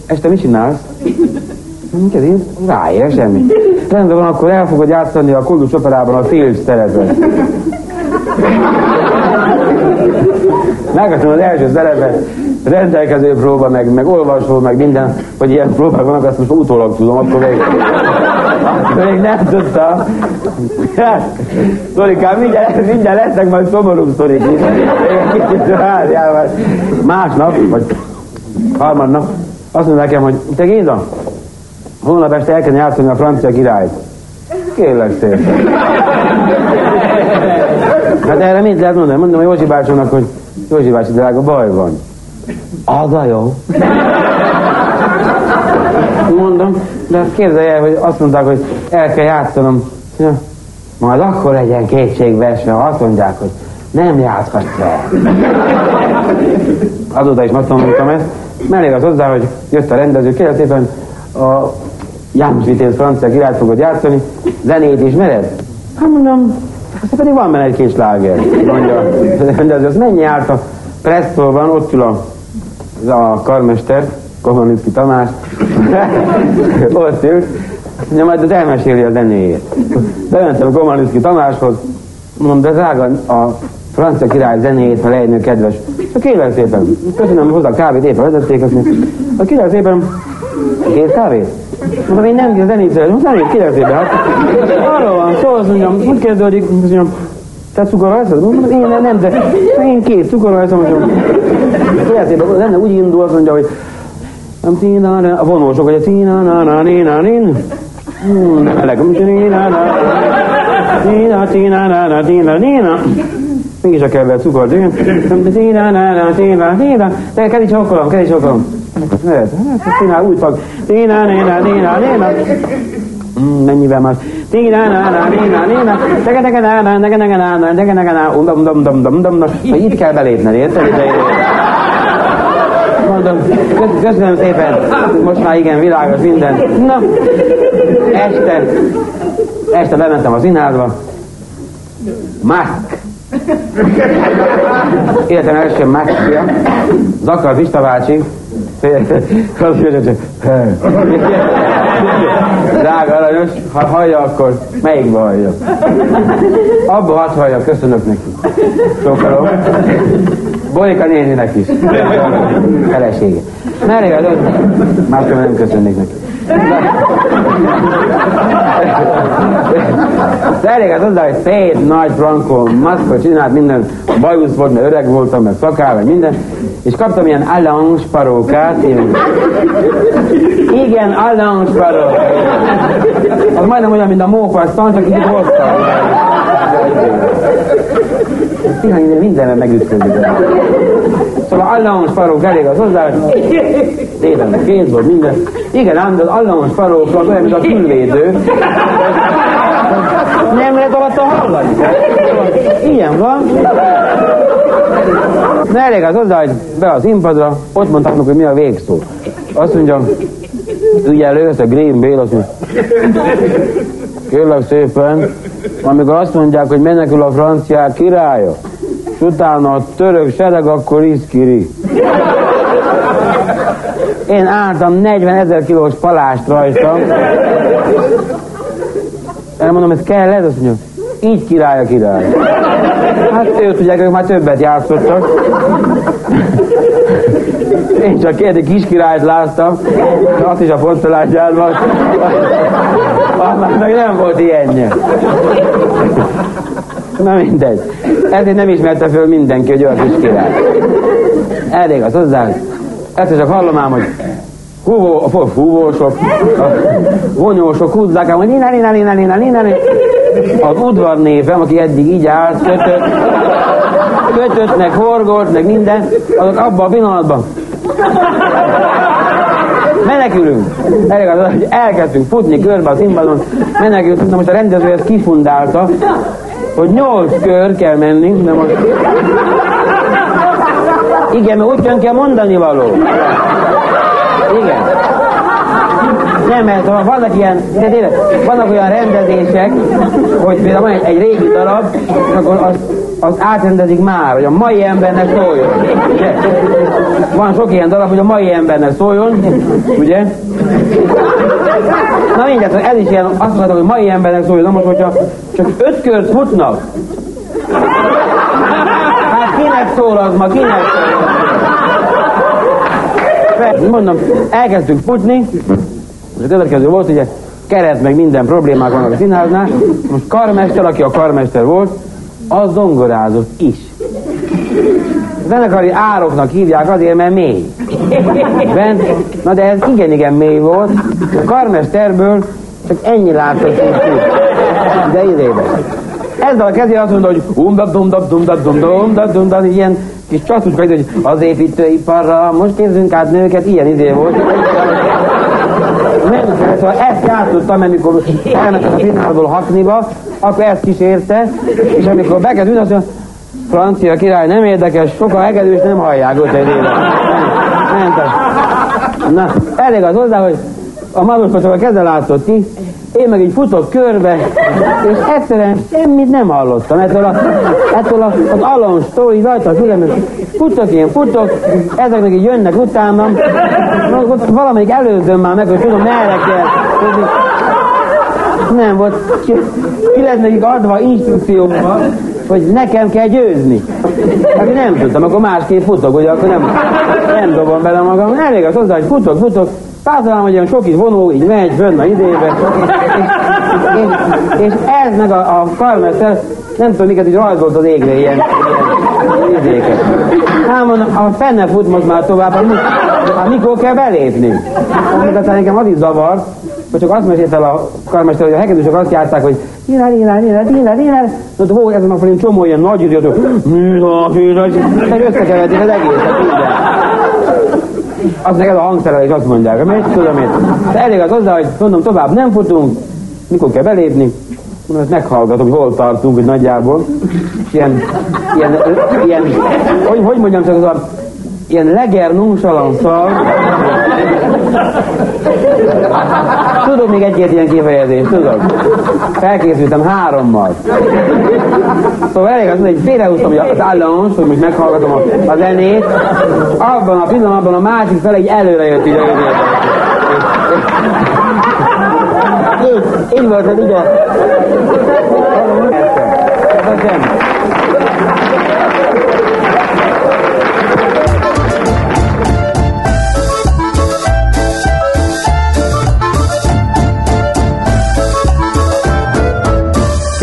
este mit csinálsz? Mit így? Ráér, semmi. Rendben van, akkor el fogod játszani a Koldus operában a Fields szerepet. Megadtam az első szerepet, rendelkező próba, meg, meg olvasó, meg minden, hogy ilyen próbák vannak, azt most utólag tudom, akkor még, akkor még nem tudtam. Szorikám, mindjárt, mindjárt lesznek majd szomorú szorik. Másnap, vagy harmadnap, azt mondja nekem, hogy te Géza, holnap este el kell játszani a francia királyt. Kérlek szépen. Hát erre mit lehet mondani? Mondom a Józsi bácsonak, hogy Józsi bácsi, drága, baj van. Az a jó. Mondom, de képzelj el, hogy azt mondták, hogy el kell játszanom. Ja, majd akkor legyen kétségbeesve, ha azt mondják, hogy nem játszhatsz el. Azóta is megtanultam ezt. Mellé az hozzá, hogy jött a rendező, kérlek szépen a János Vitéz francia királyt fogod játszani, zenét ismered? Hát mondom, aztán pedig van benne egy-két sláger, mondja a rendező. Az mennyi járt a Presztóban, ott ül a, az a karmester, Komanicki Tamás, [laughs] ott ült, mondja, majd az elmeséli a zenéjét. Bementem Komanicki Tamáshoz, mondom, de drága, a francia király zenéjét, ha lejönő kedves. Csak kérlek szépen, köszönöm hozzá a kávét, éppen vezették, azt mondja, a kérlek szépen, kész kávét? Mondom, én nem zenét szeretem, zenét kérlek szépen, hát arról van szó, azt mondjam, úgy kezdődik, azt mondjam, te cukorrajzod? Mondom, én nem, nem, de én két cukorrajzom, mondjam. A zene úgy indul, azt mondja, hogy nem tína, a vonósok, hogy a tína, na, na, na, na, meleg, tína, na, tína, tína, na, na, tína, tína. Mégis a kell cukor, tína, na, na, tína, tína. De kell is okolom, kell is okolom. Hát csinál úgy fog. Tína, néna, néna, néna. Mennyivel más? Néna, néna. Tege, tege, na, na, tege, tege, na, na, tege, tege, na, undam, dam, dam, dam, dam, dam. Itt kell belépned, érted? mondom, köszönöm szépen, most már igen, világos minden. Na, este, este bementem a színházba, Mask. Életem első Maskja, Zakar Pista bácsi, azt mondja, csak, Drága aranyos, ha hallja, akkor melyikbe hallja? Abba hadd hallja, köszönök neki. Sokalom. Bolika néninek is. Felesége. Merre az Máskor nem köszönnék neki. De elég az hozzá, hogy szép, nagy, frankó, maszkot csinált, minden bajusz volt, mert öreg voltam, meg szakál, meg minden, és kaptam ilyen allange parókát, ilyen... Igen, allange parókát. Az majdnem olyan, mint a mófasztan, csak így hosszabb. Tényleg mindenben megütközik. Szóval allamos parók elég az hozzá, tévednek kéz volt minden. Igen, ám, az allamos parók az olyan, mint a külvédő. Nem lehet alatt a hallani. Ilyen van. Na elég az hozzá, hogy be az impadra, ott mondták hogy mi a végszó. Azt mondja, ügyelő, ez a Green Bale, azt mondja, kérlek szépen, amikor azt mondják, hogy menekül a franciák királya, és utána a török sereg, akkor iszkiri. Én álltam 40 ezer kilós palást rajtam. Elmondom, ez kell, ez azt mondja, így király a király. Hát ő tudják, ők már többet játszottak. Én csak két kis királyt láttam, azt is a Pontolágyárban. Annak meg nem volt ilyenje. Na mindegy. Ezért nem ismerte föl mindenki, hogy olyan kis király. Elég az hozzá. Ezt csak hallom ám, hogy húvó, a húvósok, a vonyósok húzzák ám, hogy nina, nina, nina, nina, nina. Az udvar névem, aki eddig így állt, kötött, kötött, meg horgolt, meg minden, azok abban a pillanatban menekülünk. Elég az, hogy elkezdtünk futni körbe az színpadon, menekülünk, na most a rendező ezt kifundálta, hogy nyolc kör kell menni, de most... Igen, mert úgy kell mondani való. Igen. Nem, mert vannak ilyen, de tényleg, vannak olyan rendezések, hogy például van egy, egy régi darab, akkor az, az átrendezik már, hogy a mai embernek szóljon. Ugye? Van sok ilyen darab, hogy a mai embernek szóljon, ugye? Na mindjárt, ez is ilyen, azt mondhatom, hogy mai embernek szóljon, na most, hogyha csak öt kört futnak, hát kinek szól az ma, kinek szól? Mondom, elkezdtünk futni, és a következő volt, ugye, keret meg minden problémák vannak a színháznál, most karmester, aki a karmester volt, az zongorázott is. A zenekari ároknak hívják azért, mert mély. Bent, na de ez igen-igen mély volt. A karmesterből csak ennyi látszott, De idébe. ezzel a kezével azt mondta, hogy umdab dumdab dumdab dumdab dumdab dumdab, ilyen kis csaszuska, hogy az építőiparra most képzünk át nőket, ilyen izé volt. Nem, szóval ezt játszottam, amikor elmentem a finálból Hakniba, akkor ezt kísérte, és amikor bekezdődött, azt mondja, francia király nem érdekes, sokan hegedűs nem hallják ott egy. Na, elég az hozzá, hogy a Maroskot a keze látszott ki, én meg így futok körbe, és egyszerűen semmit nem hallottam. Ettől, a, ettől a, az alonstól így rajta a fülem, futok én, futok, ezek meg így jönnek utánam, valamelyik előzöm már meg, hogy tudom merre kell. Nem volt, ki, ki lett nekik adva instrukcióba, hogy nekem kell győzni. Hát nem tudtam, akkor másképp futok, ugye akkor nem, nem dobom bele magam. Elég az hozzá, hogy futok, futok, Pártalán, hogy olyan sok itt vonó, így megy, fönn a idébe. És, és, és ez meg a, a karmester, nem tudom miket, így rajzolt az égre ilyen, ilyen izéket. Hát mondom, a fenne fut most már tovább, hát mikor kell belépni? Amit aztán nekem az is zavar, hogy csak azt mesélt el a karmester, hogy a hegedűsök azt játszák, hogy Írál, írál, írál, írál, írál. Na, hol ezen a felén csomó ilyen nagy idiótok. Műzak, műzak. Meg összekeverték az egészet, minden. Az neked a hangszerel is azt mondják, hogy tudom én. De elég az hozzá, hogy mondom, tovább nem futunk, mikor kell belépni, ezt meghallgatom, hogy hol tartunk, hogy nagyjából. Ilyen, ilyen, ilyen hogy, hogy mondjam csak az a ilyen leger nonchalanszal. Tudok még egy-két ilyen kifejezést, tudok. Felkészültem hárommal. Szóval elég az, hogy félrehúztam az állons, hogy most meghallgatom a, a zenét. Abban a pillanatban a másik fele így előre jött ide. Így, így volt, hogy ugye. Ez.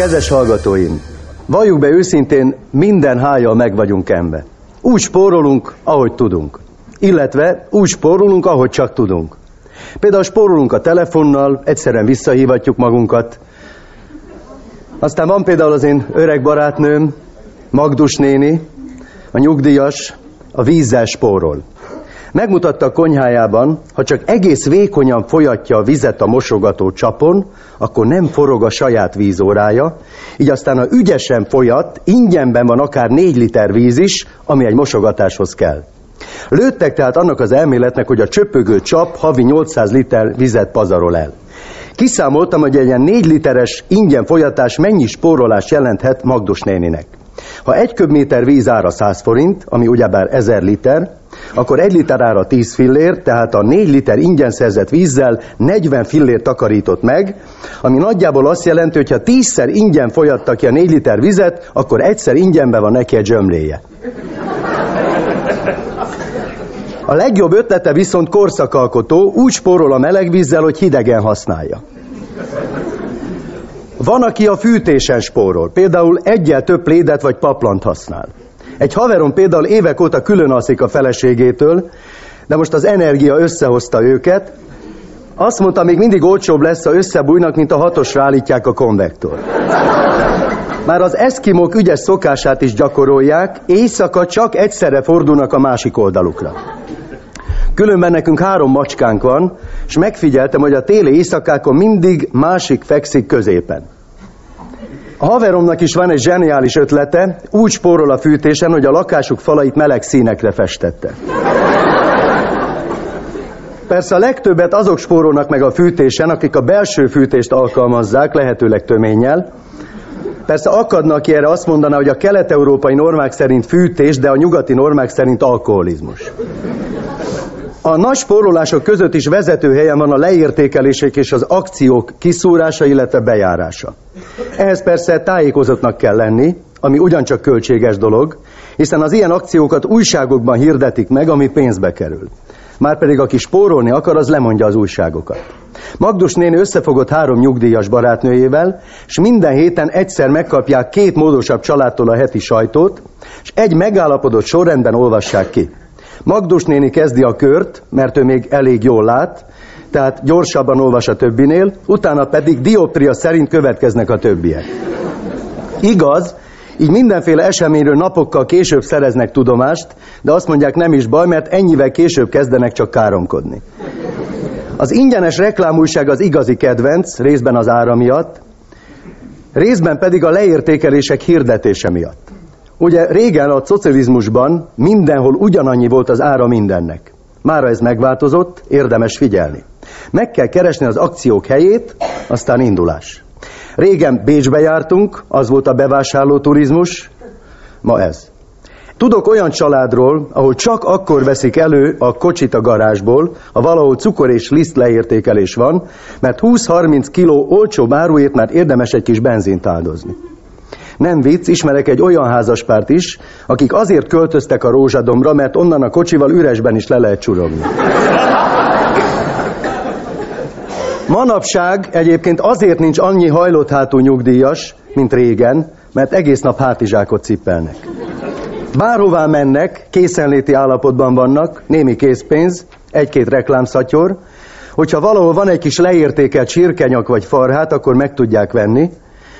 Kedves hallgatóim, valljuk be őszintén, minden hája meg vagyunk embe. Úgy spórolunk, ahogy tudunk. Illetve úgy spórolunk, ahogy csak tudunk. Például spórolunk a telefonnal, egyszerűen visszahívatjuk magunkat. Aztán van például az én öreg barátnőm, Magdus néni, a nyugdíjas, a vízzel spórol. Megmutatta a konyhájában, ha csak egész vékonyan folyatja a vizet a mosogató csapon, akkor nem forog a saját vízórája, így aztán ha ügyesen folyat, ingyenben van akár négy liter víz is, ami egy mosogatáshoz kell. Lőttek tehát annak az elméletnek, hogy a csöpögő csap havi 800 liter vizet pazarol el. Kiszámoltam, hogy egy ilyen 4 literes ingyen folyatás mennyi spórolás jelenthet Magdos néninek. Ha egy köbméter víz ára 100 forint, ami ugyebár 1000 liter, akkor egy liter ára 10 fillér, tehát a 4 liter ingyen szerzett vízzel 40 fillér takarított meg, ami nagyjából azt jelenti, hogy ha 10-szer ingyen folyatta ki a 4 liter vizet, akkor egyszer ingyenbe van neki egy zsömléje. A legjobb ötlete viszont korszakalkotó, úgy spórol a meleg vízzel, hogy hidegen használja. Van, aki a fűtésen spórol, például egyel több lédet vagy paplant használ. Egy haverom például évek óta külön alszik a feleségétől, de most az energia összehozta őket. Azt mondta, még mindig olcsóbb lesz, ha összebújnak, mint a hatosra állítják a konvektor. Már az eszkimók ügyes szokását is gyakorolják, éjszaka csak egyszerre fordulnak a másik oldalukra. Különben nekünk három macskánk van, és megfigyeltem, hogy a téli éjszakákon mindig másik fekszik középen. A haveromnak is van egy zseniális ötlete, úgy spórol a fűtésen, hogy a lakásuk falait meleg színekre festette. Persze a legtöbbet azok spórolnak meg a fűtésen, akik a belső fűtést alkalmazzák, lehetőleg töménnyel. Persze akadnak, aki erre azt mondaná, hogy a kelet-európai normák szerint fűtés, de a nyugati normák szerint alkoholizmus. A nagy spórolások között is vezető helyen van a leértékelések és az akciók kiszúrása, illetve bejárása. Ehhez persze tájékozottnak kell lenni, ami ugyancsak költséges dolog, hiszen az ilyen akciókat újságokban hirdetik meg, ami pénzbe kerül. Márpedig aki spórolni akar, az lemondja az újságokat. Magdus néni összefogott három nyugdíjas barátnőjével, és minden héten egyszer megkapják két módosabb családtól a heti sajtót, és egy megállapodott sorrendben olvassák ki. Magdus néni kezdi a kört, mert ő még elég jól lát, tehát gyorsabban olvas a többinél, utána pedig dioptria szerint következnek a többiek. Igaz, így mindenféle eseményről napokkal később szereznek tudomást, de azt mondják nem is baj, mert ennyivel később kezdenek csak káromkodni. Az ingyenes reklámújság az igazi kedvenc, részben az ára miatt, részben pedig a leértékelések hirdetése miatt. Ugye régen a szocializmusban mindenhol ugyanannyi volt az ára mindennek. Mára ez megváltozott, érdemes figyelni. Meg kell keresni az akciók helyét, aztán indulás. Régen Bécsbe jártunk, az volt a bevásárló turizmus, ma ez. Tudok olyan családról, ahol csak akkor veszik elő a kocsit a garázsból, ha valahol cukor és liszt leértékelés van, mert 20-30 kiló olcsó áruért már érdemes egy kis benzint áldozni. Nem vicc, ismerek egy olyan házaspárt is, akik azért költöztek a rózsadomra, mert onnan a kocsival üresben is le lehet csurogni. Manapság egyébként azért nincs annyi hajlott hátú nyugdíjas, mint régen, mert egész nap hátizsákot cipelnek. Bárhová mennek, készenléti állapotban vannak, némi készpénz, egy-két reklámszatyor, hogyha valahol van egy kis leértékelt csirkenyak vagy farhát, akkor meg tudják venni,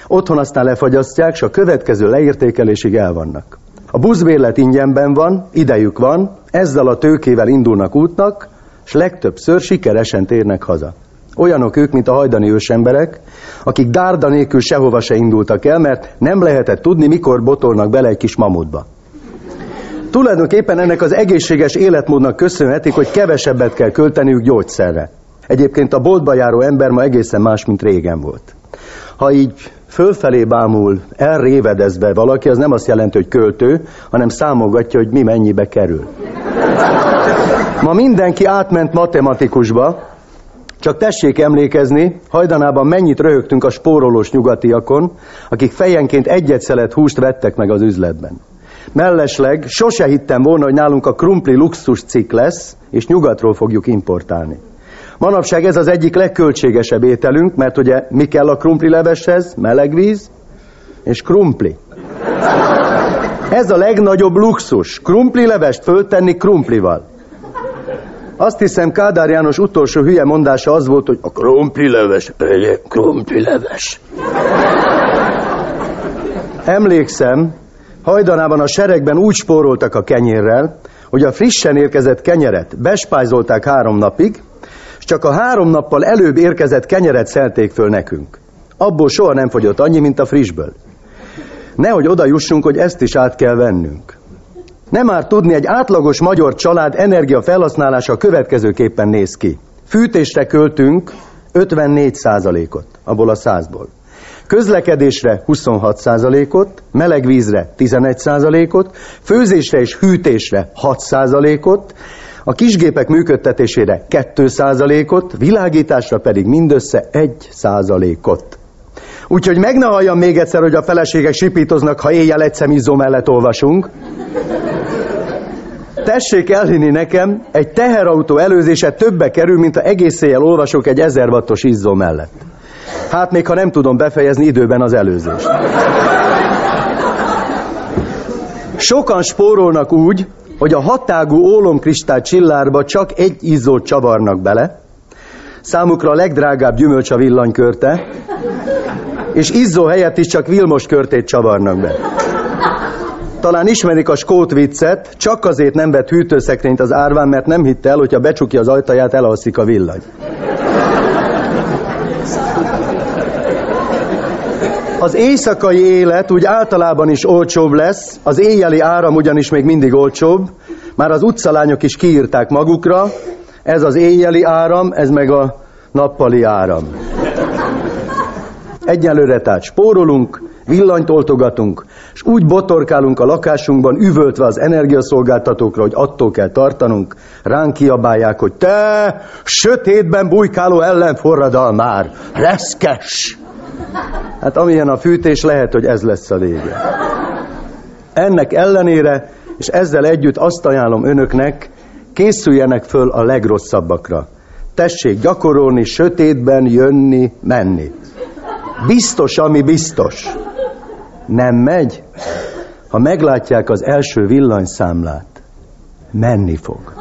otthon aztán lefagyasztják, és a következő leértékelésig elvannak. A buszbérlet ingyenben van, idejük van, ezzel a tőkével indulnak útnak, és legtöbbször sikeresen térnek haza. Olyanok ők, mint a hajdani ősemberek, akik dárda nélkül sehova se indultak el, mert nem lehetett tudni, mikor botolnak bele egy kis mamutba. Tulajdonképpen ennek az egészséges életmódnak köszönhetik, hogy kevesebbet kell költeniük gyógyszerre. Egyébként a boltba járó ember ma egészen más, mint régen volt. Ha így fölfelé bámul, elrévedezve valaki, az nem azt jelenti, hogy költő, hanem számolgatja, hogy mi mennyibe kerül. Ma mindenki átment matematikusba, csak tessék emlékezni, hajdanában mennyit röhögtünk a spórolós nyugatiakon, akik fejenként egyet szelet húst vettek meg az üzletben. Mellesleg sose hittem volna, hogy nálunk a krumpli luxus cikk lesz, és nyugatról fogjuk importálni. Manapság ez az egyik legköltségesebb ételünk, mert ugye mi kell a krumpli leveshez? Meleg víz és krumpli. Ez a legnagyobb luxus. Krumpli levest föltenni krumplival. Azt hiszem Kádár János utolsó hülye mondása az volt, hogy a krumpli leves, krumpli leves. Emlékszem, hajdanában a seregben úgy spóroltak a kenyérrel, hogy a frissen érkezett kenyeret bespájzolták három napig, csak a három nappal előbb érkezett kenyeret szelték föl nekünk. Abból soha nem fogyott annyi, mint a frissből. Nehogy oda jussunk, hogy ezt is át kell vennünk. Nem már tudni, egy átlagos magyar család energia felhasználása következőképpen néz ki. Fűtésre költünk 54 ot abból a százból. Közlekedésre 26 ot melegvízre 11 ot főzésre és hűtésre 6 ot a kisgépek működtetésére 2% ot világításra pedig mindössze 1% ot Úgyhogy meg ne halljam még egyszer, hogy a feleségek sipítoznak, ha éjjel egy szemízó mellett olvasunk. Tessék elhinni nekem, egy teherautó előzése többe kerül, mint a egész éjjel olvasok egy 1000 wattos izzó mellett. Hát még ha nem tudom befejezni időben az előzést. Sokan spórolnak úgy, hogy a hatágú ólomkristály csillárba csak egy izzót csavarnak bele, számukra a legdrágább gyümölcs a villanykörte, és izzó helyett is csak Vilmos körtét csavarnak be. Talán ismerik a skót viccet, csak azért nem vett hűtőszekrényt az árván, mert nem hitte el, hogyha becsukja az ajtaját, elalszik a villany. Az éjszakai élet úgy általában is olcsóbb lesz, az éjjeli áram ugyanis még mindig olcsóbb, már az utcalányok is kiírták magukra, ez az éjjeli áram, ez meg a nappali áram. Egyelőre tehát spórolunk, villanyt oltogatunk, és úgy botorkálunk a lakásunkban, üvöltve az energiaszolgáltatókra, hogy attól kell tartanunk, ránk kiabálják, hogy te, sötétben bujkáló ellenforradal már, reszkes! Hát amilyen a fűtés, lehet, hogy ez lesz a vége. Ennek ellenére, és ezzel együtt azt ajánlom önöknek, készüljenek föl a legrosszabbakra. Tessék gyakorolni, sötétben jönni, menni. Biztos, ami biztos. Nem megy? Ha meglátják az első villanyszámlát, menni fog.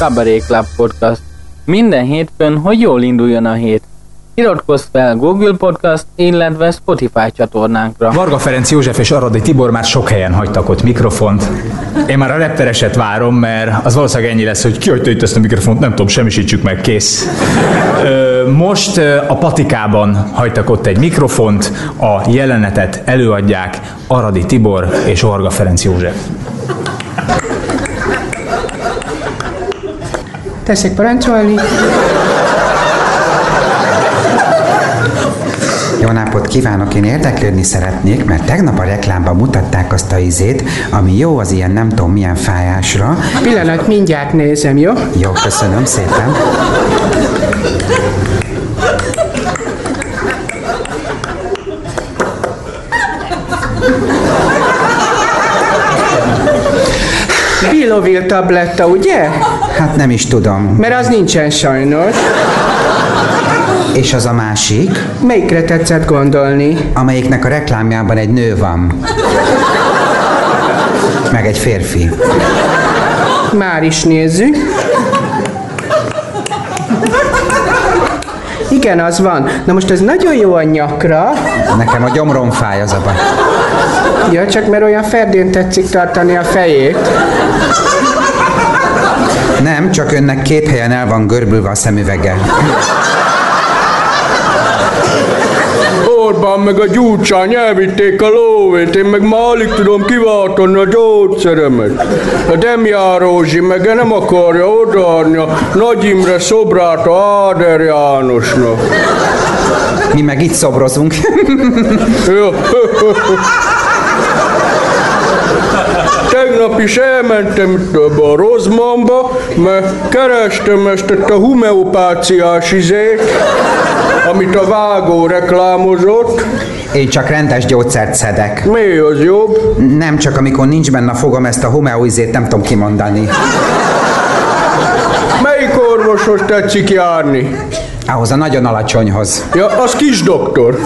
Cabaret Club Podcast. Minden hétfőn, hogy jól induljon a hét. Iratkozz fel Google Podcast, illetve Spotify csatornánkra. Varga Ferenc József és Aradi Tibor már sok helyen hagytak ott mikrofont. Én már a reptereset várom, mert az valószínűleg ennyi lesz, hogy kihagyta itt ezt a mikrofont, nem tudom, semmisítsük meg, kész. Most a patikában hagytak ott egy mikrofont, a jelenetet előadják Aradi Tibor és Varga Ferenc József. Tessék parancsolni. Jó napot kívánok, én érdeklődni szeretnék, mert tegnap a reklámban mutatták azt a izét, ami jó az ilyen nem tudom milyen fájásra. Pillanat, mindjárt nézem, jó? Jó, köszönöm szépen. Bilovil tabletta, ugye? Hát nem is tudom. Mert az nincsen sajnos. És az a másik? Melyikre tetszett gondolni? Amelyiknek a reklámjában egy nő van. Meg egy férfi. Már is nézzük. Igen, az van. Na most ez nagyon jó a nyakra. Nekem a gyomrom fáj az a baj. Ja, csak mert olyan ferdén tetszik tartani a fejét. Nem, csak önnek két helyen el van görbülve a szemüvege. Orbán meg a gyurcsány elvitték a lóvét, én meg már alig tudom kiváltani a gyógyszeremet. A Demján Rózsi meg nem akarja odaadni a Nagy Imre szobrát a Áder Jánosnak. Mi meg itt szobrozunk. [laughs] Tegnap is elmentem a Rozmanba, mert kerestem ezt a homeopáciás izét, amit a vágó reklámozott. Én csak rendes gyógyszert szedek. Mi az jobb? Nem csak amikor nincs benne a fogam, ezt a homeoizét nem tudom kimondani. Melyik orvoshoz tetszik járni? Ahhoz a nagyon alacsonyhoz. Ja, az kis doktor.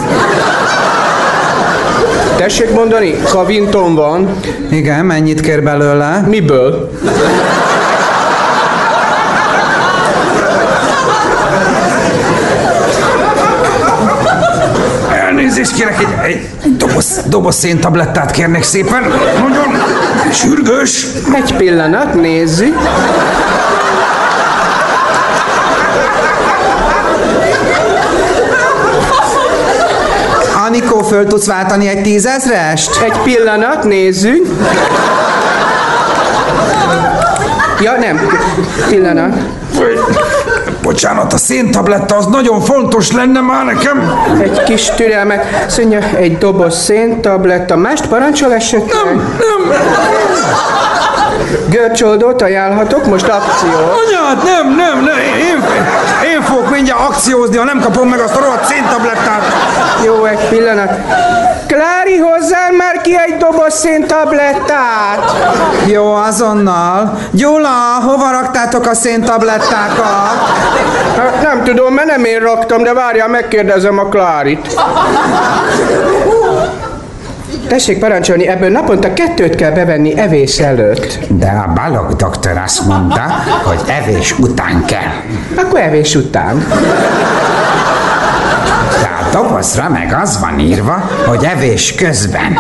Tessék mondani, Kavinton van. Igen, mennyit kér belőle? Miből? Elnézést kérek, egy, egy doboz, doboz széntablettát kérnék szépen. Nagyon sürgős. Egy pillanat, nézzük. Anikó, föl tudsz váltani egy tízezrest? Egy pillanat, nézzük. Ja, nem. Pillanat. Bocsánat, a széntabletta az nagyon fontos lenne már nekem. Egy kis türelmet. Szönje, egy doboz széntabletta. Mást parancsol esetleg? Nem, nem. Görcsoldót ajánlhatok, most akció. Anyád, nem, nem, nem, én fogok mindjárt akciózni, ha nem kapom meg azt a rohadt széntablettát. Jó, egy pillanat. Klári, hozzál már ki egy doboz széntablettát! Jó, azonnal. Gyula, hova raktátok a széntablettákat? Hát nem tudom, mert nem én raktam, de várjál, megkérdezem a Klárit. Tessék parancsolni, ebből naponta kettőt kell bevenni evés előtt. De a Balog doktor azt mondta, hogy evés után kell. Akkor evés után. De a dobozra meg az van írva, hogy evés közben.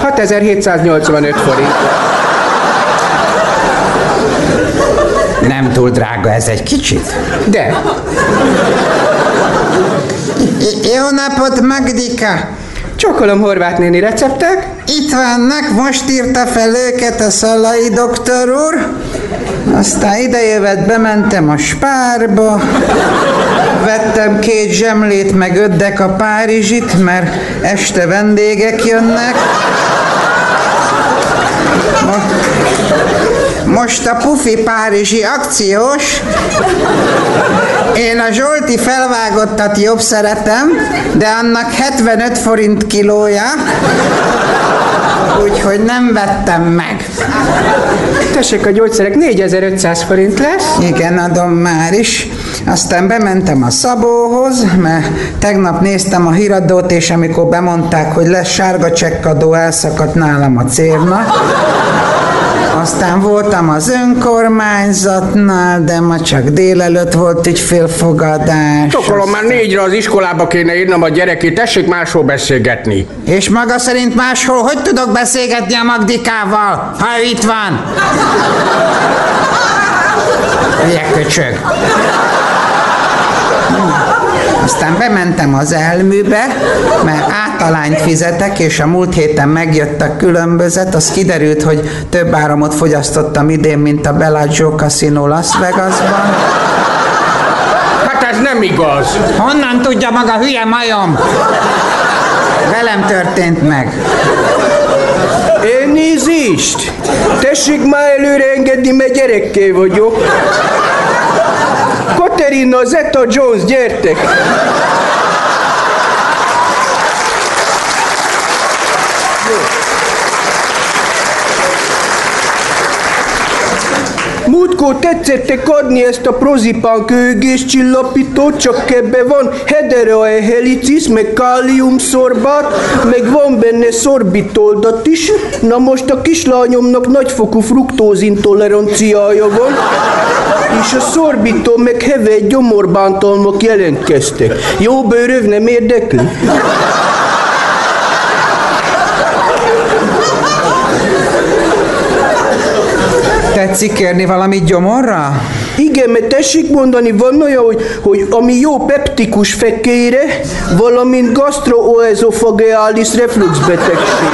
6785 forint. Nem túl drága ez egy kicsit? De. Jó napot, Magdika! Csokolom Horváth néni receptek. Itt vannak, most írta fel őket a Szalai doktor úr. Aztán idejövet bementem a spárba, vettem két zsemlét, meg öddek a Párizsit, mert este vendégek jönnek. Most a pufi párizsi akciós. Én a Zsolti felvágottat jobb szeretem, de annak 75 forint kilója, úgyhogy nem vettem meg. Tessék, a gyógyszerek 4500 forint lesz. Igen, adom már is. Aztán bementem a Szabóhoz, mert tegnap néztem a híradót, és amikor bemondták, hogy lesz sárga csekkadó, elszakadt nálam a cérna. Aztán voltam az önkormányzatnál, de ma csak délelőtt volt ügyfélfogadás. Csokolom, már négyre az iskolába kéne írnom a gyerekét, tessék máshol beszélgetni. És maga szerint máshol hogy tudok beszélgetni a Magdikával, ha ő itt van? Hülye köcsög. Aztán bementem az elműbe, mert általányt fizetek, és a múlt héten megjött a különbözet, az kiderült, hogy több áramot fogyasztottam idén, mint a Bellagio Casino Las Vegasban. Hát ez nem igaz. Honnan tudja maga hülye majom? Velem történt meg. Elnézést! Tessék már előre engedni, mert gyerekké vagyok. Katerina, Zeta Jones, gyertek! Múltkor tetszettek adni ezt a prozipán kőgés csillapítót, csak ebbe van hedera helicis, meg káliumszorbát, meg van benne szorbitoldat is. Na most a kislányomnak nagyfokú fruktózintoleranciája van, és a szorbitól meg heve gyomorbántalmak jelentkeztek. Jó bőröv nem érdekli? Tetszik kérni valamit gyomorra? Igen, mert tessék mondani, van olyan, hogy, hogy ami jó peptikus fekére, valamint gastroezofagealis refluxbetegség.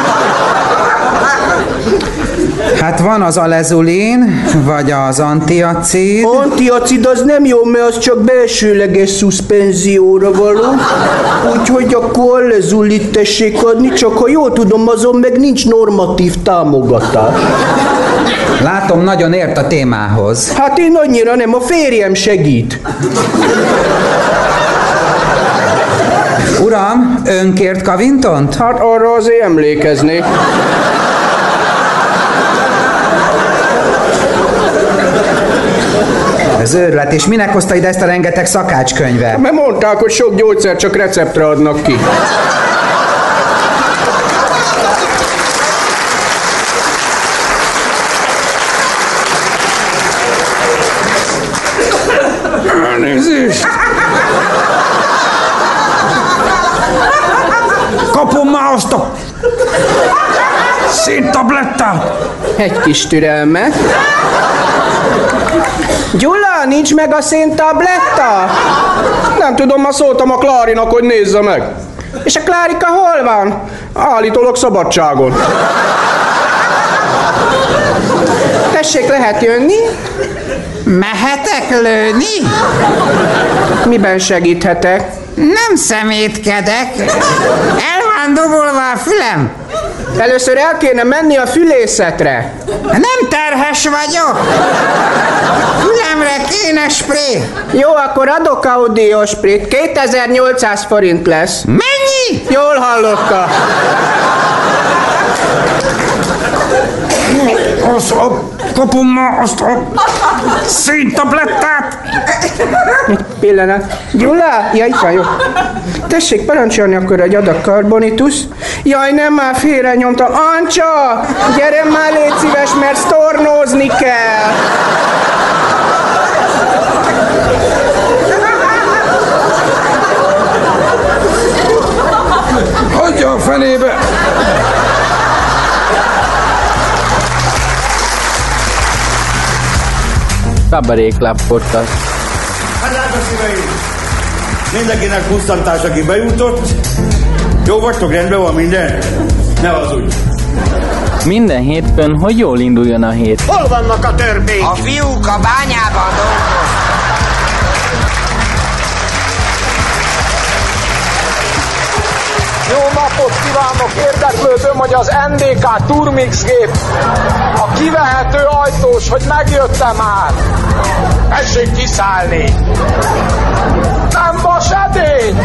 Hát van az alezulin, vagy az antiacid. Antiacid az nem jó, mert az csak belsőleges szuszpenzióra való. Úgyhogy akkor alezulit tessék adni, csak ha jól tudom, azon meg nincs normatív támogatás. Látom, nagyon ért a témához. Hát én annyira nem, a férjem segít. Uram, ön kért kavintont? Hát arra azért emlékeznék. Ez őrület, és minek hozta ide ezt a rengeteg szakácskönyvet? Mert mondták, hogy sok gyógyszer csak receptre adnak ki. Elnézést! Kapom már azt a széntablettát! Egy kis türelmet. Gyula, nincs meg a széntabletta? Nem tudom, ma szóltam a Klárinak, hogy nézze meg. És a Klárika hol van? Állítólag szabadságon. Tessék, lehet jönni? Mehetek lőni? Miben segíthetek? Nem szemétkedek. El van dobolva a fülem. Először el kéne menni a fülészetre. Nem terhes vagyok. Fülemre kéne spré. Jó, akkor adok audio sprét. 2800 forint lesz. Mennyi? Jól hallotta. A, kapom már azt a széntablettát! Egy pillanat. Gyula? Ja, itt van, jó. Tessék parancsolni akkor egy adag karbonitus. Jaj, nem már félre nyomtam. Ancsa! Gyere már, légy szíves, mert sztornózni kell. Hagyja a fenébe! Club Podcast. Hát drága szíveim! Mindenkinek pusztantás, aki bejutott. Jó vagytok, rendben van minden? Ne az úgy. Minden hétfőn, hogy jól induljon a hét. Hol vannak a törpék? A fiúk a bányában dolgoznak. Jó napot kívánok! Érdeklődöm, hogy az NDK Turmix gép a kivehető ajtós, hogy megjöttem már. Tessék kiszállni! Nem vas edény!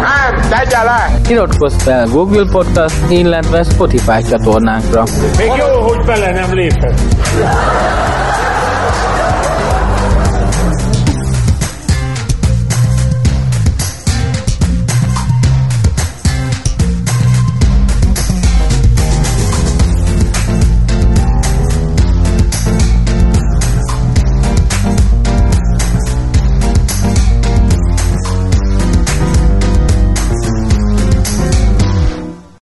Nem, tegye le! Iratkozz fel Google Podcast, illetve Spotify csatornánkra. Még jó, hogy bele nem lépett.